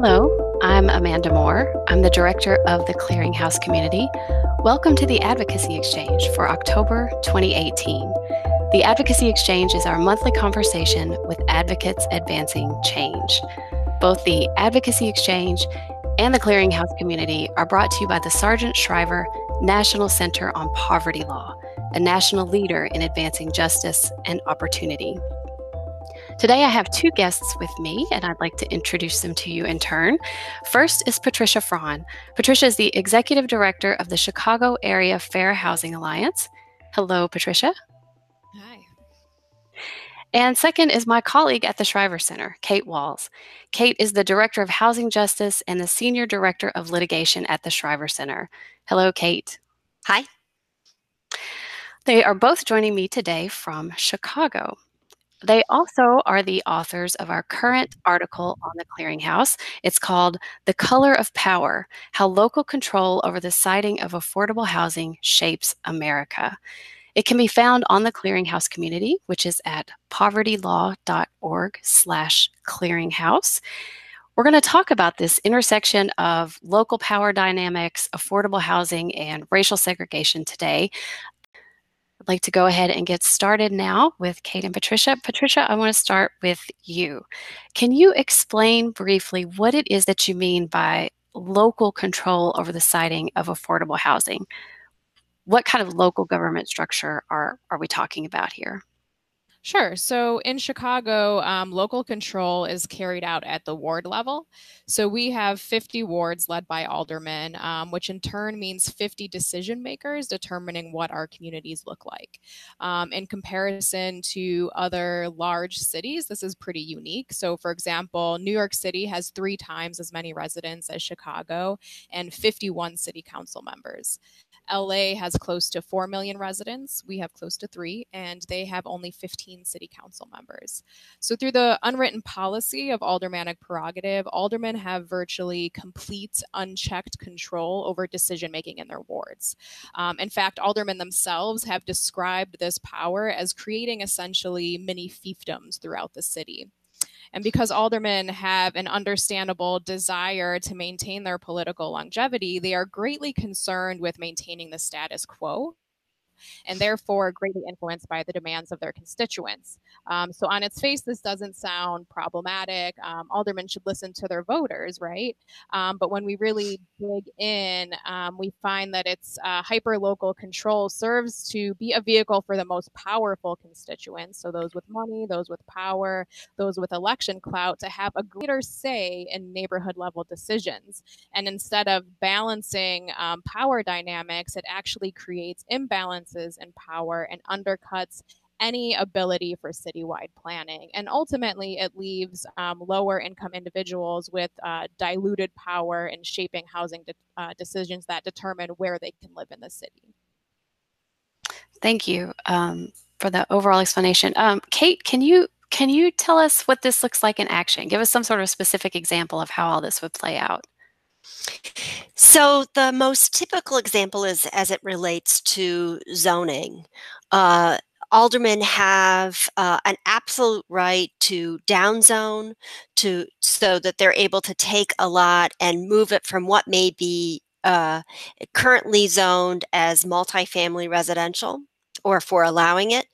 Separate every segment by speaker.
Speaker 1: Hello, I'm Amanda Moore. I'm the director of the Clearinghouse Community. Welcome to the Advocacy Exchange for October 2018. The Advocacy Exchange is our monthly conversation with advocates advancing change. Both the Advocacy Exchange and the Clearinghouse Community are brought to you by the Sargent Shriver National Center on Poverty Law, a national leader in advancing justice and opportunity. Today, I have two guests with me, and I'd like to introduce them to you in turn. First is Patricia Fron. Patricia is the Executive Director of the Chicago Area Fair Housing Alliance. Hello, Patricia.
Speaker 2: Hi.
Speaker 1: And second is my colleague at the Shriver Center, Kate Walz. Kate is the Director of Housing Justice and the Senior Director of Litigation at the Shriver Center. Hello, Kate.
Speaker 3: Hi.
Speaker 1: They are both joining me today from Chicago. They also are the authors of our current article on the Clearinghouse. It's called The Color of Power How Local Control Over the Siting of Affordable Housing Shapes America. It can be found on the Clearinghouse community, which is at povertylaw.org slash clearinghouse. We're going to talk about this intersection of local power dynamics, affordable housing, and racial segregation today. I'd like to go ahead and get started now with Kate and Patricia. Patricia, I want to start with you. Can you explain briefly what it is that you mean by local control over the siting of affordable housing? What kind of local government structure are, are we talking about here?
Speaker 2: Sure. So in Chicago, um, local control is carried out at the ward level. So we have 50 wards led by aldermen, um, which in turn means 50 decision makers determining what our communities look like. Um, in comparison to other large cities, this is pretty unique. So, for example, New York City has three times as many residents as Chicago and 51 city council members. LA has close to 4 million residents. We have close to three, and they have only 15 city council members. So, through the unwritten policy of aldermanic prerogative, aldermen have virtually complete, unchecked control over decision making in their wards. Um, in fact, aldermen themselves have described this power as creating essentially mini fiefdoms throughout the city. And because aldermen have an understandable desire to maintain their political longevity, they are greatly concerned with maintaining the status quo and therefore greatly influenced by the demands of their constituents. Um, so, on its face, this doesn't sound problematic. Um, aldermen should listen to their voters, right? Um, but when we really dig in, um, we find that its uh, hyper local control serves to be a vehicle for the most powerful constituents. So, those with money, those with power, those with election clout, to have a greater say in neighborhood level decisions. And instead of balancing um, power dynamics, it actually creates imbalance in power and undercuts any ability for citywide planning. And ultimately, it leaves um, lower income individuals with uh, diluted power in shaping housing de- uh, decisions that determine where they can live in the city.
Speaker 1: Thank you um, for the overall explanation. Um, Kate, can you can you tell us what this looks like in action? Give us some sort of specific example of how all this would play out.
Speaker 3: So the most typical example is as it relates to zoning. Uh, aldermen have uh, an absolute right to downzone to so that they're able to take a lot and move it from what may be uh, currently zoned as multifamily residential or for allowing it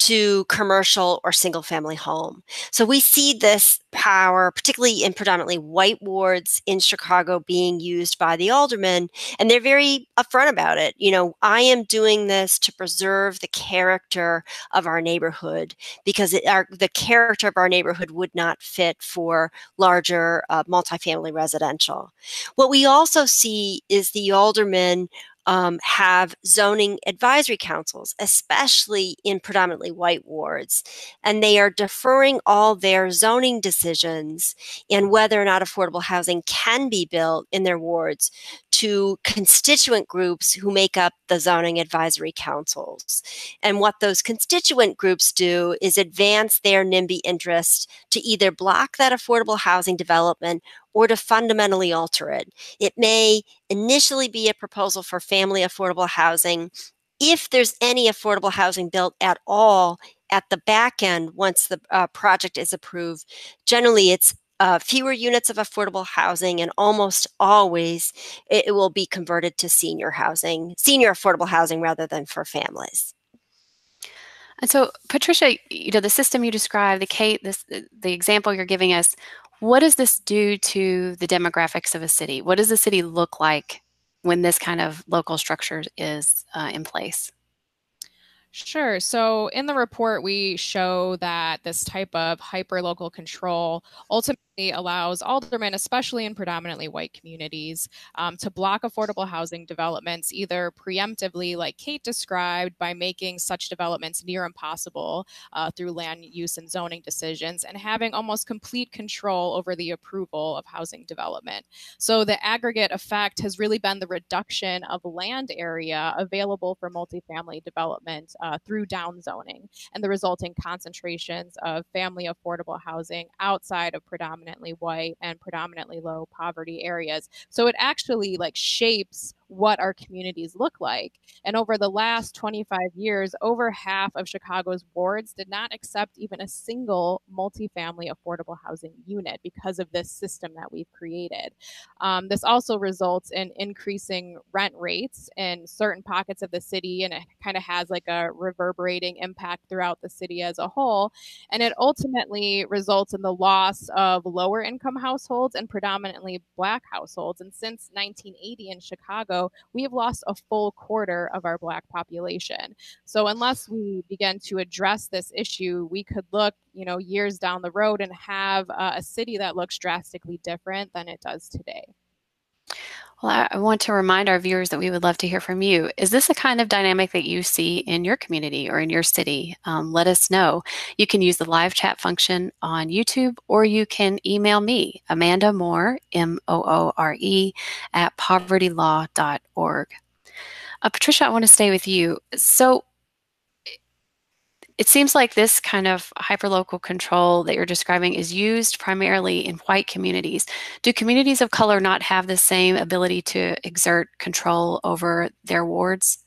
Speaker 3: to commercial or single family home. So we see this power, particularly in predominantly white wards in Chicago, being used by the aldermen, and they're very upfront about it. You know, I am doing this to preserve the character of our neighborhood because it, our, the character of our neighborhood would not fit for larger uh, multifamily residential. What we also see is the aldermen um, have zoning advisory councils, especially in predominantly white wards, and they are deferring all their zoning decisions and whether or not affordable housing can be built in their wards to constituent groups who make up the zoning advisory councils. And what those constituent groups do is advance their NIMBY interest to either block that affordable housing development or to fundamentally alter it. It may initially be a proposal for family affordable housing. If there's any affordable housing built at all at the back end once the uh, project is approved, generally it's uh, fewer units of affordable housing, and almost always it, it will be converted to senior housing, senior affordable housing rather than for families.
Speaker 1: And so, Patricia, you know, the system you described, the Kate, this the example you're giving us, what does this do to the demographics of a city? What does the city look like when this kind of local structure is uh, in place?
Speaker 2: Sure. So in the report, we show that this type of hyper-local control ultimately allows aldermen, especially in predominantly white communities, um, to block affordable housing developments either preemptively, like Kate described, by making such developments near impossible uh, through land use and zoning decisions, and having almost complete control over the approval of housing development. So the aggregate effect has really been the reduction of land area available for multifamily development uh, through downzoning and the resulting concentrations of family affordable housing outside of predominantly white and predominantly low poverty areas. So it actually like shapes what our communities look like. And over the last 25 years, over half of Chicago's wards did not accept even a single multifamily affordable housing unit because of this system that we've created. Um, this also results in increasing rent rates in certain pockets of the city, and it kind of has like a reverberating impact throughout the city as a whole. And it ultimately results in the loss of lower income households and predominantly Black households. And since 1980 in Chicago, we have lost a full quarter of our Black population. So unless we begin to address this issue, we could look, you know, years down the road and have uh, a city that looks drastically different than it does today.
Speaker 1: Well, I want to remind our viewers that we would love to hear from you. Is this a kind of dynamic that you see in your community or in your city? Um, let us know. You can use the live chat function on YouTube or you can email me, Amanda Moore, M O O R E, at povertylaw.org. Uh, Patricia, I want to stay with you. So, it seems like this kind of hyperlocal control that you're describing is used primarily in white communities. Do communities of color not have the same ability to exert control over their wards?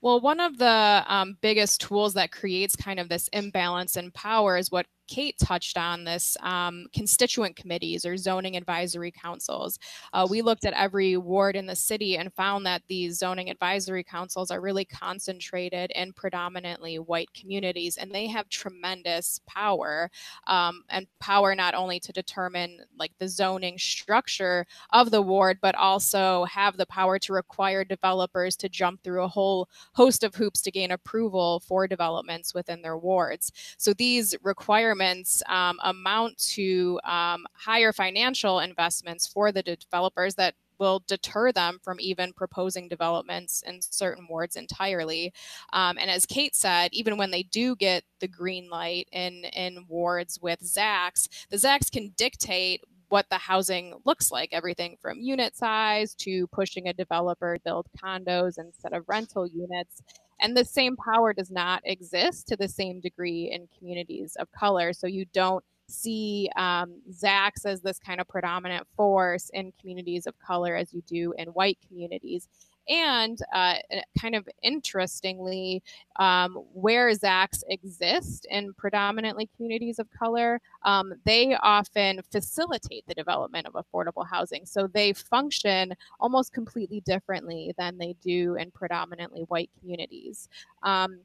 Speaker 2: Well, one of the um, biggest tools that creates kind of this imbalance in power is what Kate touched on this um, constituent committees or zoning advisory councils. Uh, we looked at every ward in the city and found that these zoning advisory councils are really concentrated in predominantly white communities, and they have tremendous power um, and power not only to determine like the zoning structure of the ward, but also have the power to require developers to jump through a whole host of hoops to gain approval for developments within their wards. So these requirements requirements um, amount to um, higher financial investments for the developers that will deter them from even proposing developments in certain wards entirely. Um, and as Kate said, even when they do get the green light in, in wards with ZACs, the ZACs can dictate what the housing looks like everything from unit size to pushing a developer to build condos instead of rental units and the same power does not exist to the same degree in communities of color. So you don't see um, ZACs as this kind of predominant force in communities of color as you do in white communities. And uh, kind of interestingly, um, where ZACs exist in predominantly communities of color, um, they often facilitate the development of affordable housing. So they function almost completely differently than they do in predominantly white communities. Um,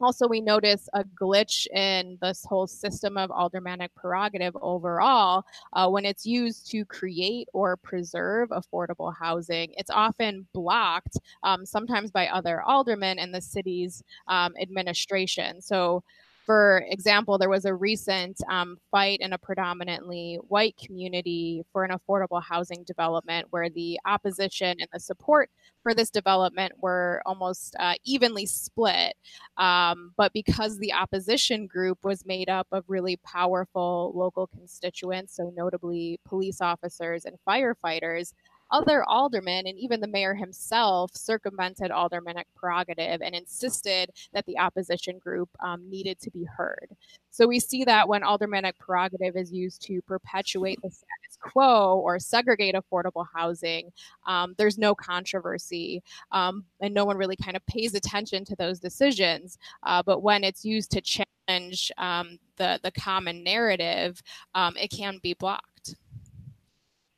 Speaker 2: also, we notice a glitch in this whole system of aldermanic prerogative overall. Uh, when it's used to create or preserve affordable housing, it's often blocked, um, sometimes by other aldermen and the city's um, administration. So, for example, there was a recent um, fight in a predominantly white community for an affordable housing development where the opposition and the support for this development were almost uh, evenly split. Um, but because the opposition group was made up of really powerful local constituents, so notably police officers and firefighters, other aldermen and even the mayor himself circumvented aldermanic prerogative and insisted that the opposition group um, needed to be heard. So we see that when aldermanic prerogative is used to perpetuate the status quo or segregate affordable housing, um, there's no controversy um, and no one really kind of pays attention to those decisions. Uh, but when it's used to challenge um, the the common narrative, um, it can be blocked.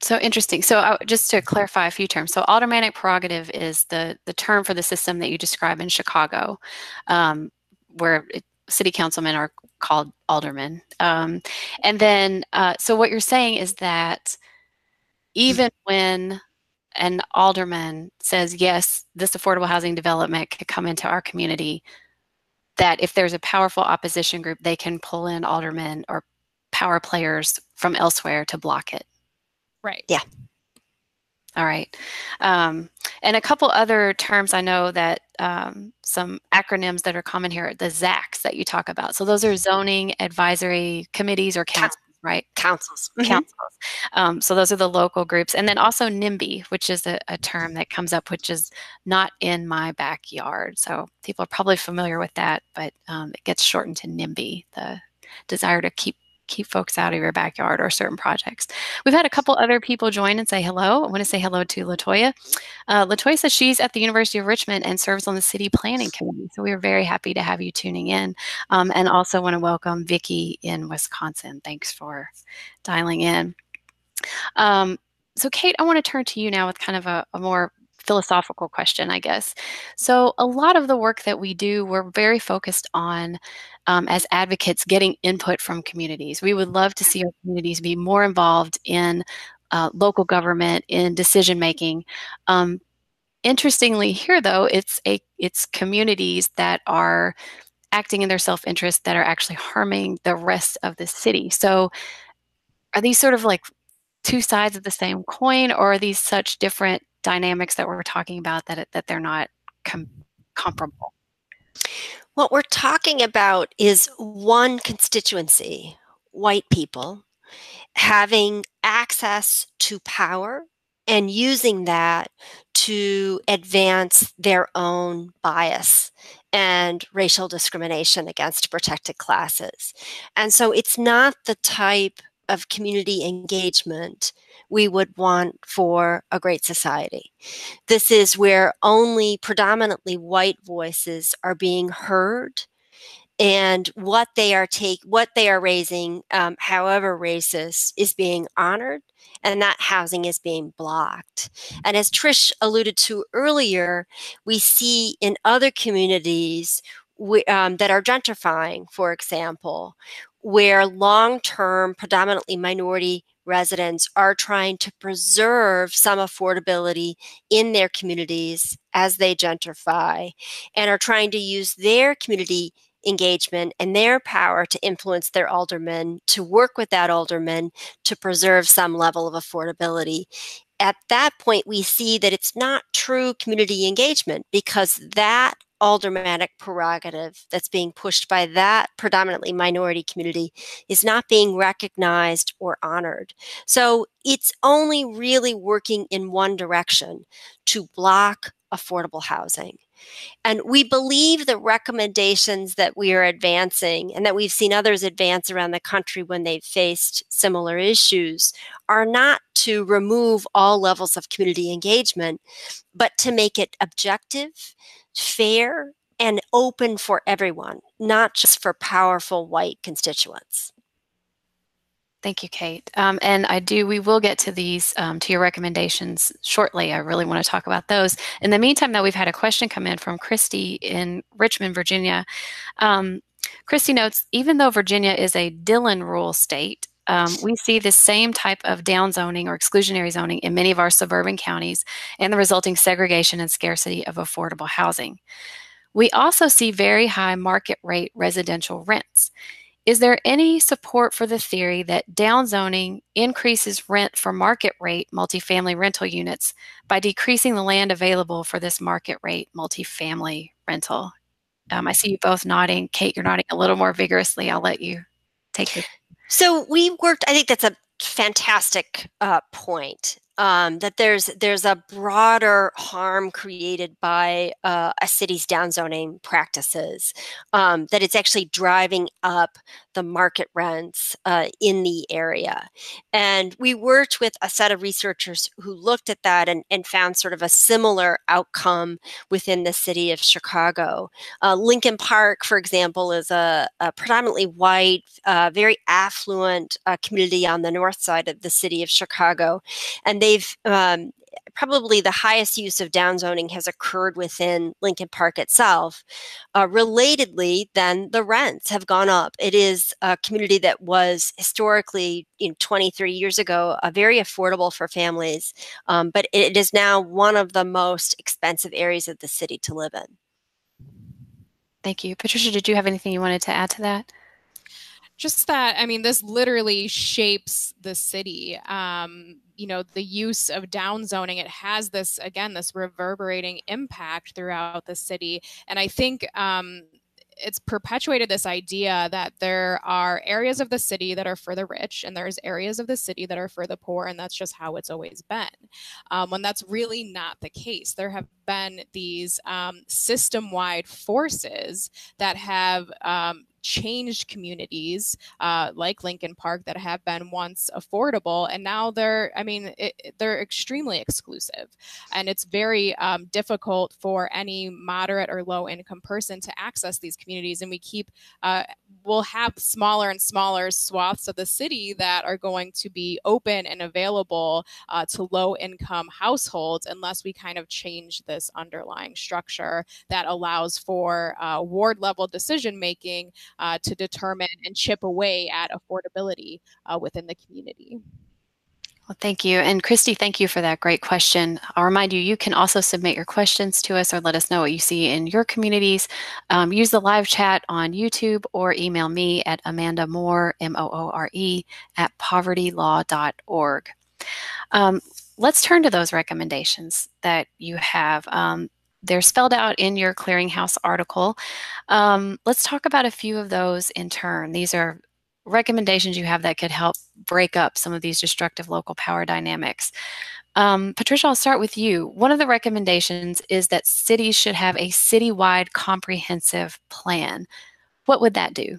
Speaker 1: So interesting. So uh, just to clarify a few terms, so aldermanic prerogative is the the term for the system that you describe in Chicago, um, where it, city councilmen are called aldermen. Um, and then, uh, so what you're saying is that even when an alderman says, yes, this affordable housing development could come into our community, that if there's a powerful opposition group, they can pull in aldermen or power players from elsewhere to block it.
Speaker 2: Right.
Speaker 3: Yeah.
Speaker 1: All right. Um, and a couple other terms I know that um, some acronyms that are common here, are the ZACs that you talk about. So those are zoning advisory committees or councils, right?
Speaker 3: Councils.
Speaker 1: Mm-hmm. Councils. Um, so those are the local groups. And then also NIMBY, which is a, a, term that comes up, which is not in my backyard. So people are probably familiar with that, but um, it gets shortened to NIMBY, the desire to keep keep folks out of your backyard or certain projects. We've had a couple other people join and say hello. I want to say hello to Latoya. Uh, Latoya says she's at the University of Richmond and serves on the city planning committee. So we are very happy to have you tuning in. Um, and also want to welcome Vicki in Wisconsin. Thanks for dialing in. Um, so Kate, I want to turn to you now with kind of a, a more philosophical question, I guess. So, a lot of the work that we do, we're very focused on um, as advocates getting input from communities. We would love to see our communities be more involved in uh, local government, in decision making. Um, interestingly, here though, it's a it's communities that are acting in their self-interest that are actually harming the rest of the city. So, are these sort of like two sides of the same coin, or are these such different dynamics that we're talking about that that they're not com- comparable?
Speaker 3: What we're talking about is one constituency, white people, having access to power and using that to advance their own bias and racial discrimination against protected classes. And so it's not the type of community engagement we would want for a great society. This is where only predominantly white voices are being heard and what they are take what they are raising um, however racist is being honored and that housing is being blocked and as trish alluded to earlier we see in other communities we, um, that are gentrifying for example where long-term predominantly minority residents are trying to preserve some affordability in their communities as they gentrify and are trying to use their community engagement and their power to influence their aldermen to work with that alderman to preserve some level of affordability at that point we see that it's not true community engagement because that aldermanic prerogative that's being pushed by that predominantly minority community is not being recognized or honored. So it's only really working in one direction to block affordable housing. And we believe the recommendations that we are advancing and that we've seen others advance around the country when they've faced similar issues are not to remove all levels of community engagement, but to make it objective, fair, and open for everyone, not just for powerful white constituents.
Speaker 1: Thank you, Kate. Um, and I do, we will get to these, um, to your recommendations shortly. I really want to talk about those. In the meantime, though, we've had a question come in from Christy in Richmond, Virginia. Um, Christy notes, even though Virginia is a Dillon rule state, um, we see the same type of downzoning or exclusionary zoning in many of our suburban counties and the resulting segregation and scarcity of affordable housing. We also see very high market rate residential rents. Is there any support for the theory that downzoning increases rent for market rate multifamily rental units by decreasing the land available for this market rate multifamily rental? Um, I see you both nodding. Kate, you're nodding a little more vigorously. I'll let you take it.
Speaker 3: So we worked, I think that's a fantastic uh, point. Um, that there's there's a broader harm created by uh, a city's downzoning practices. Um, that it's actually driving up the market rents uh, in the area, and we worked with a set of researchers who looked at that and, and found sort of a similar outcome within the city of Chicago. Uh, Lincoln Park, for example, is a, a predominantly white, uh, very affluent uh, community on the north side of the city of Chicago, and they've um, probably the highest use of downzoning has occurred within Lincoln Park itself. Uh, relatedly, then the rents have gone up. It is a community that was historically, you know, 23 years ago, uh, very affordable for families, um, but it is now one of the most expensive areas of the city to live in.
Speaker 1: Thank you. Patricia, did you have anything you wanted to add to that?
Speaker 2: Just that, I mean, this literally shapes the city. Um, you know, the use of downzoning, it has this, again, this reverberating impact throughout the city. And I think um, it's perpetuated this idea that there are areas of the city that are for the rich and there's areas of the city that are for the poor and that's just how it's always been um, when that's really not the case there have been these um, system-wide forces that have um, changed communities uh, like Lincoln Park that have been once affordable, and now they're, I mean, it, they're extremely exclusive, and it's very um, difficult for any moderate or low income person to access these communities. And we keep, uh, we'll have smaller and smaller swaths of the city that are going to be open and available uh, to low income households unless we kind of change this underlying structure that allows for uh, ward level decision making uh, to determine and chip away at affordability uh, within the community.
Speaker 1: Well, thank you. And Christy, thank you for that great question. I'll remind you, you can also submit your questions to us or let us know what you see in your communities. Um, use the live chat on YouTube or email me at Amanda Moore, M-O-O-R-E, at povertylaw.org. Um, let's turn to those recommendations that you have. Um, they're spelled out in your clearinghouse article. Um, let's talk about a few of those in turn. These are recommendations you have that could help break up some of these destructive local power dynamics. Um, Patricia, I'll start with you. One of the recommendations is that cities should have a citywide comprehensive plan. What would that do?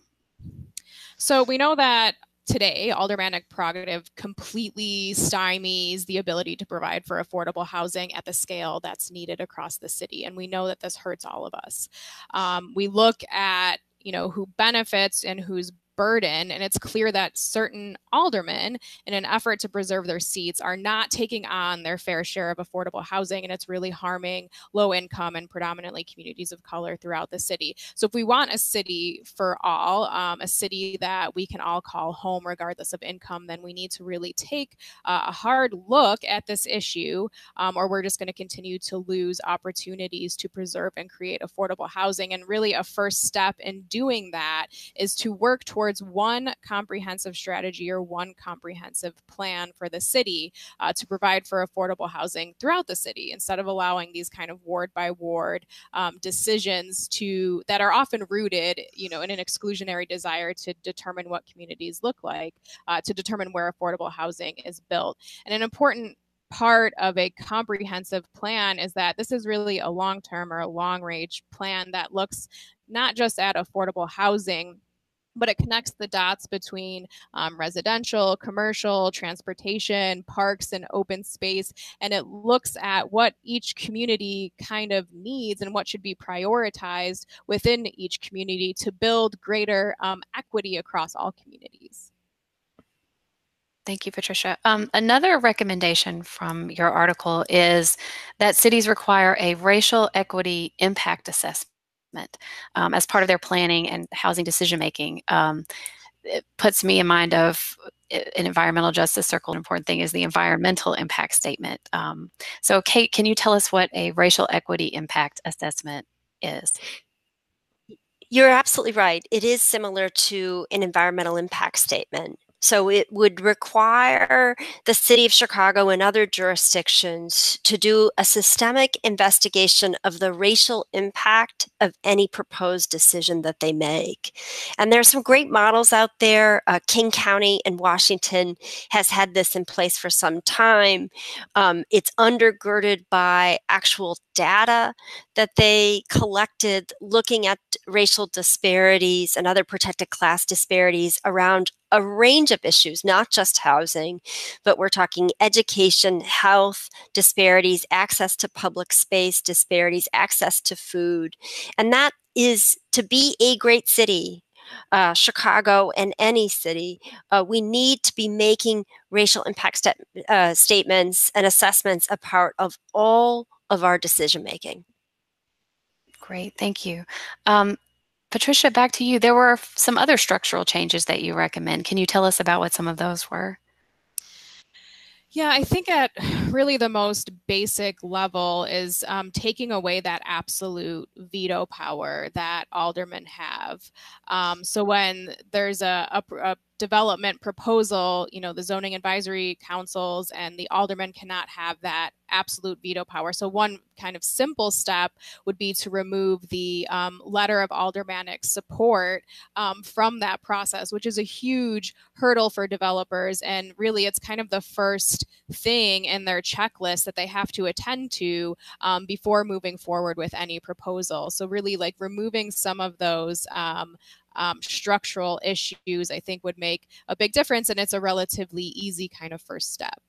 Speaker 2: So we know that today, aldermanic prerogative completely stymies the ability to provide for affordable housing at the scale that's needed across the city. And we know that this hurts all of us. Um, we look at you know who benefits and who's burden. And it's clear that certain aldermen, in an effort to preserve their seats, are not taking on their fair share of affordable housing. And it's really harming low income and predominantly communities of color throughout the city. So, if we want a city for all, um, a city that we can all call home regardless of income, then we need to really take uh, a hard look at this issue, um, or we're just going to continue to lose opportunities to preserve and create affordable housing. And really, a first step in doing that is to work towards towards one comprehensive strategy or one comprehensive plan for the city uh, to provide for affordable housing throughout the city instead of allowing these kind of ward by ward um, decisions to that are often rooted you know in an exclusionary desire to determine what communities look like uh, to determine where affordable housing is built. And an important part of a comprehensive plan is that this is really a long term or a long range plan that looks not just at affordable housing but it connects the dots between um, residential, commercial, transportation, parks, and open space. And it looks at what each community kind of needs and what should be prioritized within each community to build greater um, equity across all communities.
Speaker 1: Thank you, Patricia. Um, another recommendation from your article is that cities require a racial equity impact assessment um, as part of their planning and housing decision making. Um, it puts me in mind of an environmental justice circle. An important thing is the environmental impact statement. Um, so, Kate, can you tell us what a racial equity impact assessment is?
Speaker 3: You're absolutely right. It is similar to an environmental impact statement. So it would require the city of Chicago and other jurisdictions to do a systemic investigation of the racial impact of any proposed decision that they make. And there are some great models out there. Uh, King County in Washington has had this in place for some time. Um, it's undergirded by actual data that they collected looking at racial disparities and other protected class disparities around a range of issues, not just housing, but we're talking education, health disparities, access to public space disparities, access to food. And that is to be a great city. Uh, Chicago and any city, uh, we need to be making racial impact st- uh, statements and assessments a part of all of our decision making.
Speaker 1: Great, thank you. Um, Patricia, back to you. There were some other structural changes that you recommend. Can you tell us about what some of those were?
Speaker 2: Yeah, I think at really the most basic level is um, taking away that absolute veto power that aldermen have. Um, so when there's a, a, a development proposal, you know, the zoning advisory councils and the aldermen cannot have that absolute veto power. So, one kind of simple step would be to remove the um, letter of aldermanic support um, from that process, which is a huge hurdle for developers. And really, it's kind of the first thing in their checklist that they have to attend to um, before moving forward with any proposal. So, really, like removing some of those um, structural issues, I think would make a big difference. And it's a relatively easy kind of first step.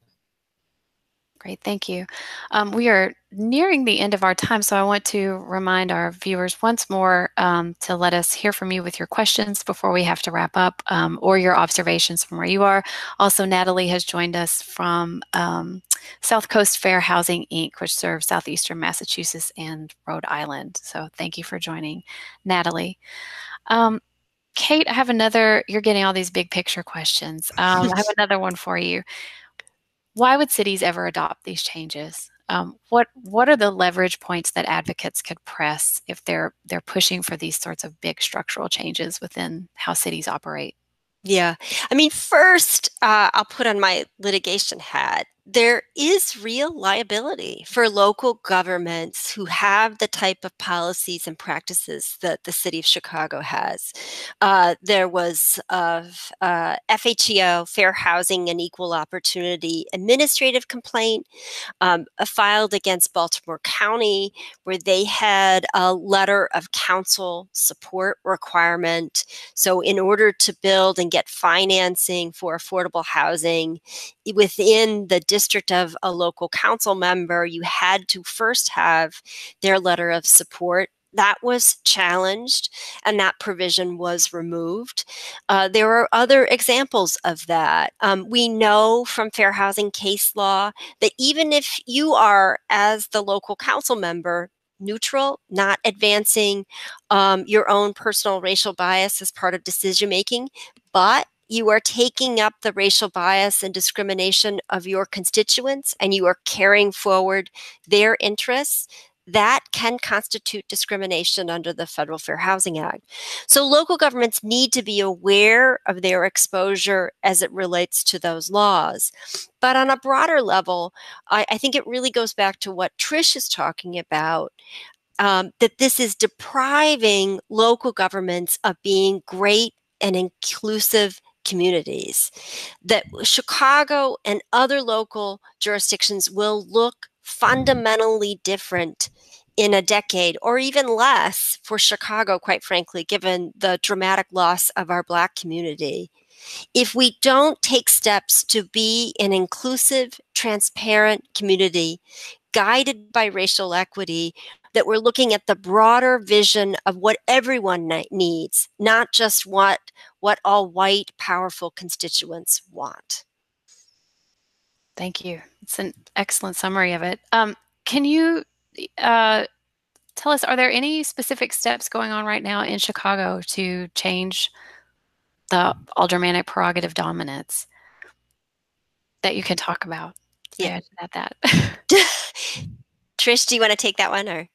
Speaker 1: Great, thank you. Um, we are nearing the end of our time, so I want to remind our viewers once more um, to let us hear from you with your questions before we have to wrap up um, or your observations from where you are. Also, Natalie has joined us from um, South Coast Fair Housing Inc., which serves southeastern Massachusetts and Rhode Island. So, thank you for joining, Natalie. Um, Kate, I have another. You're getting all these big picture questions. Um, I have another one for you why would cities ever adopt these changes? Um, what what are the leverage points that advocates could press if they're they're pushing for these sorts of big structural changes within how cities operate?
Speaker 3: Yeah, I mean, first, uh, I'll put on my litigation hat there is real liability for local governments who have the type of policies and practices that the city of Chicago has. Uh, there was a, a FHEO, Fair Housing and Equal Opportunity administrative complaint um, filed against Baltimore County, where they had a letter of council support requirement. So, in order to build and get financing for affordable housing within the district of a local council member, you had to first have their letter of support that was challenged and that provision was removed. Uh, there are other examples of that. Um, we know from fair housing case law that even if you are, as the local council member, neutral, not advancing um, your own personal racial bias as part of decision making, but you are taking up the racial bias and discrimination of your constituents and you are carrying forward their interests that can constitute discrimination under the Federal Fair Housing Act. So local governments need to be aware of their exposure as it relates to those laws. But on a broader level, I, I think it really goes back to what Trish is talking about. Um, that this is depriving local governments of being great and inclusive communities, that Chicago and other local jurisdictions will look fundamentally different in a decade or even less for Chicago, quite frankly, given the dramatic loss of our Black community. If we don't take steps to be an inclusive, transparent community guided by racial equity, that we're looking at the broader vision of what everyone needs, not just what what all white powerful constituents want.
Speaker 1: Thank you. It's an excellent summary of it. Um, can you uh, tell us, are there any specific steps going on right now in Chicago to change the aldermanic prerogative dominance that you can talk about?
Speaker 3: Yeah,
Speaker 1: about that.
Speaker 3: Trish, do you want to take that one or?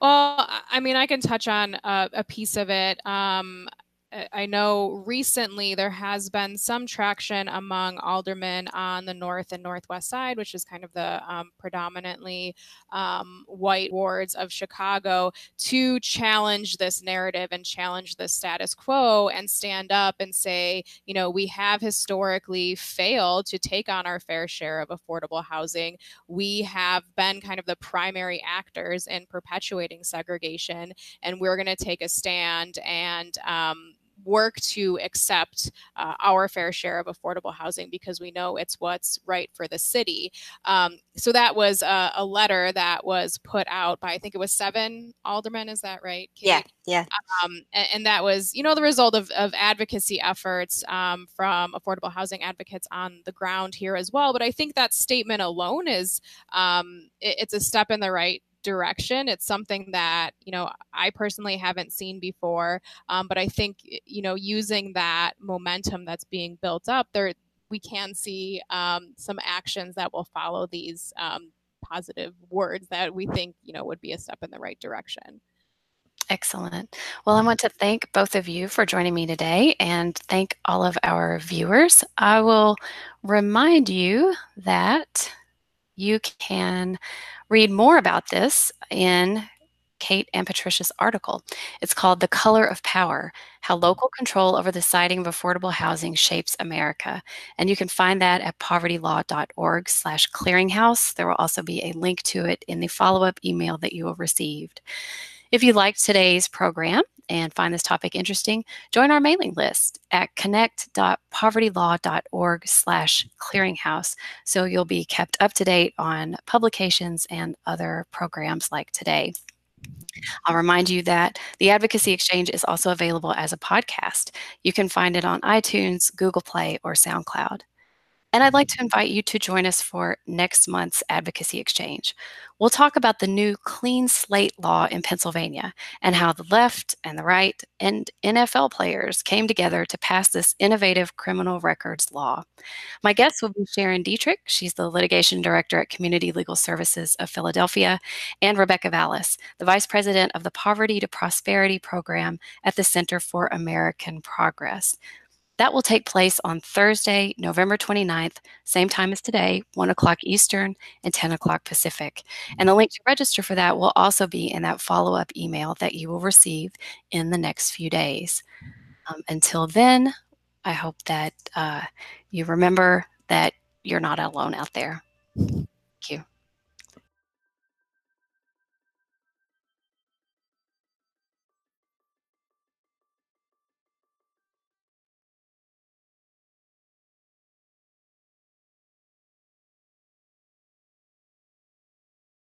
Speaker 2: Well, I mean, I can touch on a, a piece of it. Um, I know recently there has been some traction among aldermen on the north and northwest side, which is kind of the um, predominantly um, white wards of Chicago, to challenge this narrative and challenge the status quo and stand up and say, you know, we have historically failed to take on our fair share of affordable housing. We have been kind of the primary actors in perpetuating segregation, and we're going to take a stand and um, work to accept uh, our fair share of affordable housing because we know it's what's right for the city. Um, so that was a, a, letter that was put out by I think it was seven aldermen. Is that right?
Speaker 3: Kate? Yeah, yeah.
Speaker 2: Um, and, and, that was you know the result of, of advocacy efforts um, from affordable housing advocates on the ground here as well. But I think that statement alone is um, it, it's a step in the right direction. It's something that, you know, I personally haven't seen before. Um, but I think, you know, using that momentum that's being built up, there we can see um, some actions that will follow these um, positive words that we think, you know, would be a step in the right direction.
Speaker 1: Excellent. Well, I want to thank both of you for joining me today and thank all of our viewers. I will remind you that you can read more about this in Kate and Patricia's article. It's called The Color of Power How Local Control Over the Siting of Affordable Housing Shapes America. And you can find that at povertylaw.org slash clearinghouse. There will also be a link to it in the follow up email that you will receive. If you liked today's program and find this topic interesting, join our mailing list at connect.povertylaw.org slash clearinghouse so you'll be kept up to date on publications and other programs like today. I'll remind you that the Advocacy Exchange is also available as a podcast. You can find it on iTunes, Google Play, or SoundCloud. And I'd like to invite you to join us for next month's Advocacy Exchange. We'll talk about the new clean slate law in Pennsylvania and how the left and the right and NFL players came together to pass this innovative criminal records law. My guest will be Sharon Dietrich. She's the litigation director at Community Legal Services of Philadelphia, and Rebecca Vallas, the vice president of the Poverty to Prosperity program at the Center for American Progress. That will take place on Thursday, November 29th, same time as today, 1 o'clock Eastern and 10 o'clock Pacific. And a link to register for that will also be in that follow up email that you will receive in the next few days. Um, until then, I hope that uh, you remember that you're not alone out there.